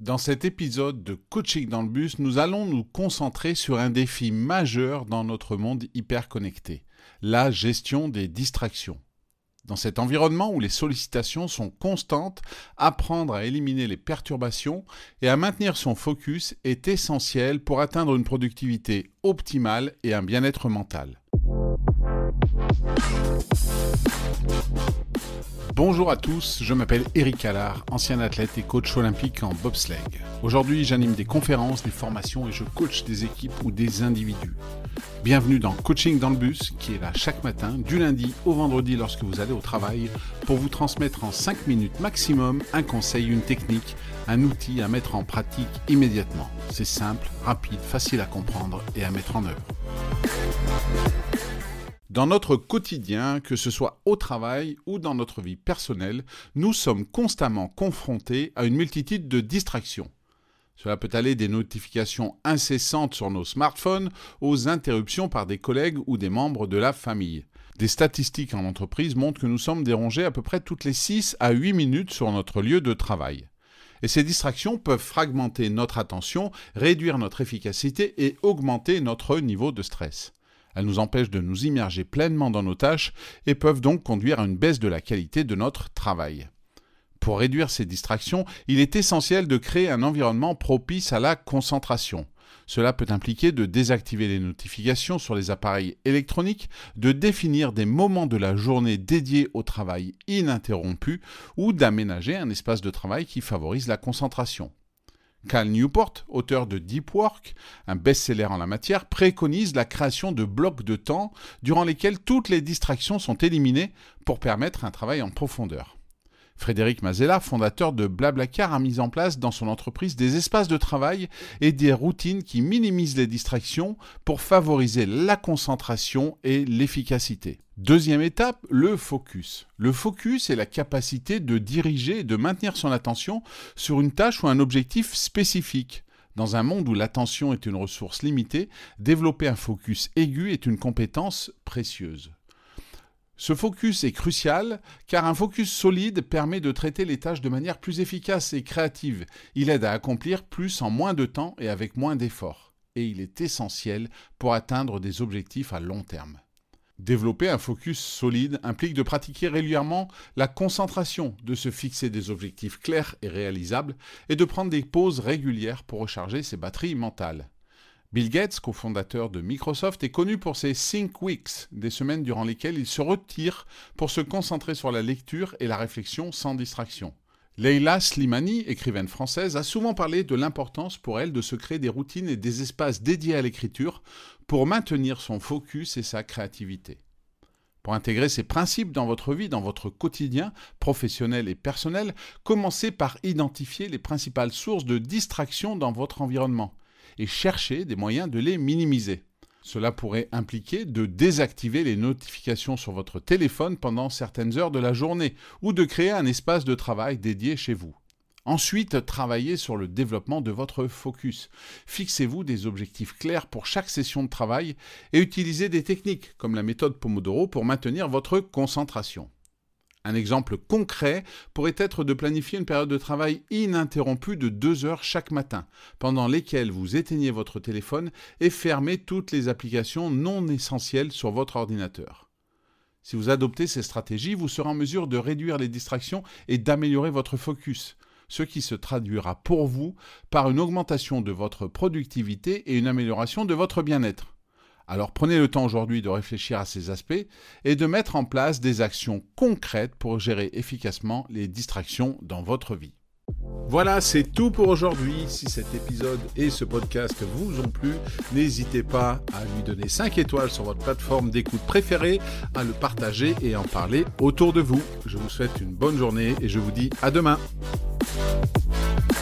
Dans cet épisode de Coaching dans le bus, nous allons nous concentrer sur un défi majeur dans notre monde hyper connecté, la gestion des distractions. Dans cet environnement où les sollicitations sont constantes, apprendre à éliminer les perturbations et à maintenir son focus est essentiel pour atteindre une productivité optimale et un bien-être mental. Bonjour à tous, je m'appelle Eric Allard, ancien athlète et coach olympique en bobsleigh. Aujourd'hui, j'anime des conférences, des formations et je coach des équipes ou des individus. Bienvenue dans Coaching dans le bus, qui est là chaque matin, du lundi au vendredi lorsque vous allez au travail, pour vous transmettre en 5 minutes maximum un conseil, une technique, un outil à mettre en pratique immédiatement. C'est simple, rapide, facile à comprendre et à mettre en œuvre. Dans notre quotidien, que ce soit au travail ou dans notre vie personnelle, nous sommes constamment confrontés à une multitude de distractions. Cela peut aller des notifications incessantes sur nos smartphones aux interruptions par des collègues ou des membres de la famille. Des statistiques en entreprise montrent que nous sommes dérangés à peu près toutes les 6 à 8 minutes sur notre lieu de travail. Et ces distractions peuvent fragmenter notre attention, réduire notre efficacité et augmenter notre niveau de stress. Elles nous empêchent de nous immerger pleinement dans nos tâches et peuvent donc conduire à une baisse de la qualité de notre travail. Pour réduire ces distractions, il est essentiel de créer un environnement propice à la concentration. Cela peut impliquer de désactiver les notifications sur les appareils électroniques, de définir des moments de la journée dédiés au travail ininterrompu ou d'aménager un espace de travail qui favorise la concentration. Cal Newport, auteur de Deep Work, un best-seller en la matière, préconise la création de blocs de temps durant lesquels toutes les distractions sont éliminées pour permettre un travail en profondeur. Frédéric Mazella, fondateur de Blablacar, a mis en place dans son entreprise des espaces de travail et des routines qui minimisent les distractions pour favoriser la concentration et l'efficacité. Deuxième étape, le focus. Le focus est la capacité de diriger et de maintenir son attention sur une tâche ou un objectif spécifique. Dans un monde où l'attention est une ressource limitée, développer un focus aigu est une compétence précieuse. Ce focus est crucial car un focus solide permet de traiter les tâches de manière plus efficace et créative. Il aide à accomplir plus en moins de temps et avec moins d'efforts. Et il est essentiel pour atteindre des objectifs à long terme. Développer un focus solide implique de pratiquer régulièrement la concentration, de se fixer des objectifs clairs et réalisables et de prendre des pauses régulières pour recharger ses batteries mentales. Bill Gates, cofondateur de Microsoft, est connu pour ses Think Weeks, des semaines durant lesquelles il se retire pour se concentrer sur la lecture et la réflexion sans distraction. Leila Slimani, écrivaine française, a souvent parlé de l'importance pour elle de se créer des routines et des espaces dédiés à l'écriture pour maintenir son focus et sa créativité. Pour intégrer ces principes dans votre vie, dans votre quotidien, professionnel et personnel, commencez par identifier les principales sources de distraction dans votre environnement et chercher des moyens de les minimiser. Cela pourrait impliquer de désactiver les notifications sur votre téléphone pendant certaines heures de la journée ou de créer un espace de travail dédié chez vous. Ensuite, travaillez sur le développement de votre focus. Fixez-vous des objectifs clairs pour chaque session de travail et utilisez des techniques comme la méthode Pomodoro pour maintenir votre concentration. Un exemple concret pourrait être de planifier une période de travail ininterrompue de deux heures chaque matin, pendant lesquelles vous éteignez votre téléphone et fermez toutes les applications non essentielles sur votre ordinateur. Si vous adoptez ces stratégies, vous serez en mesure de réduire les distractions et d'améliorer votre focus, ce qui se traduira pour vous par une augmentation de votre productivité et une amélioration de votre bien-être. Alors prenez le temps aujourd'hui de réfléchir à ces aspects et de mettre en place des actions concrètes pour gérer efficacement les distractions dans votre vie. Voilà, c'est tout pour aujourd'hui. Si cet épisode et ce podcast vous ont plu, n'hésitez pas à lui donner 5 étoiles sur votre plateforme d'écoute préférée, à le partager et en parler autour de vous. Je vous souhaite une bonne journée et je vous dis à demain.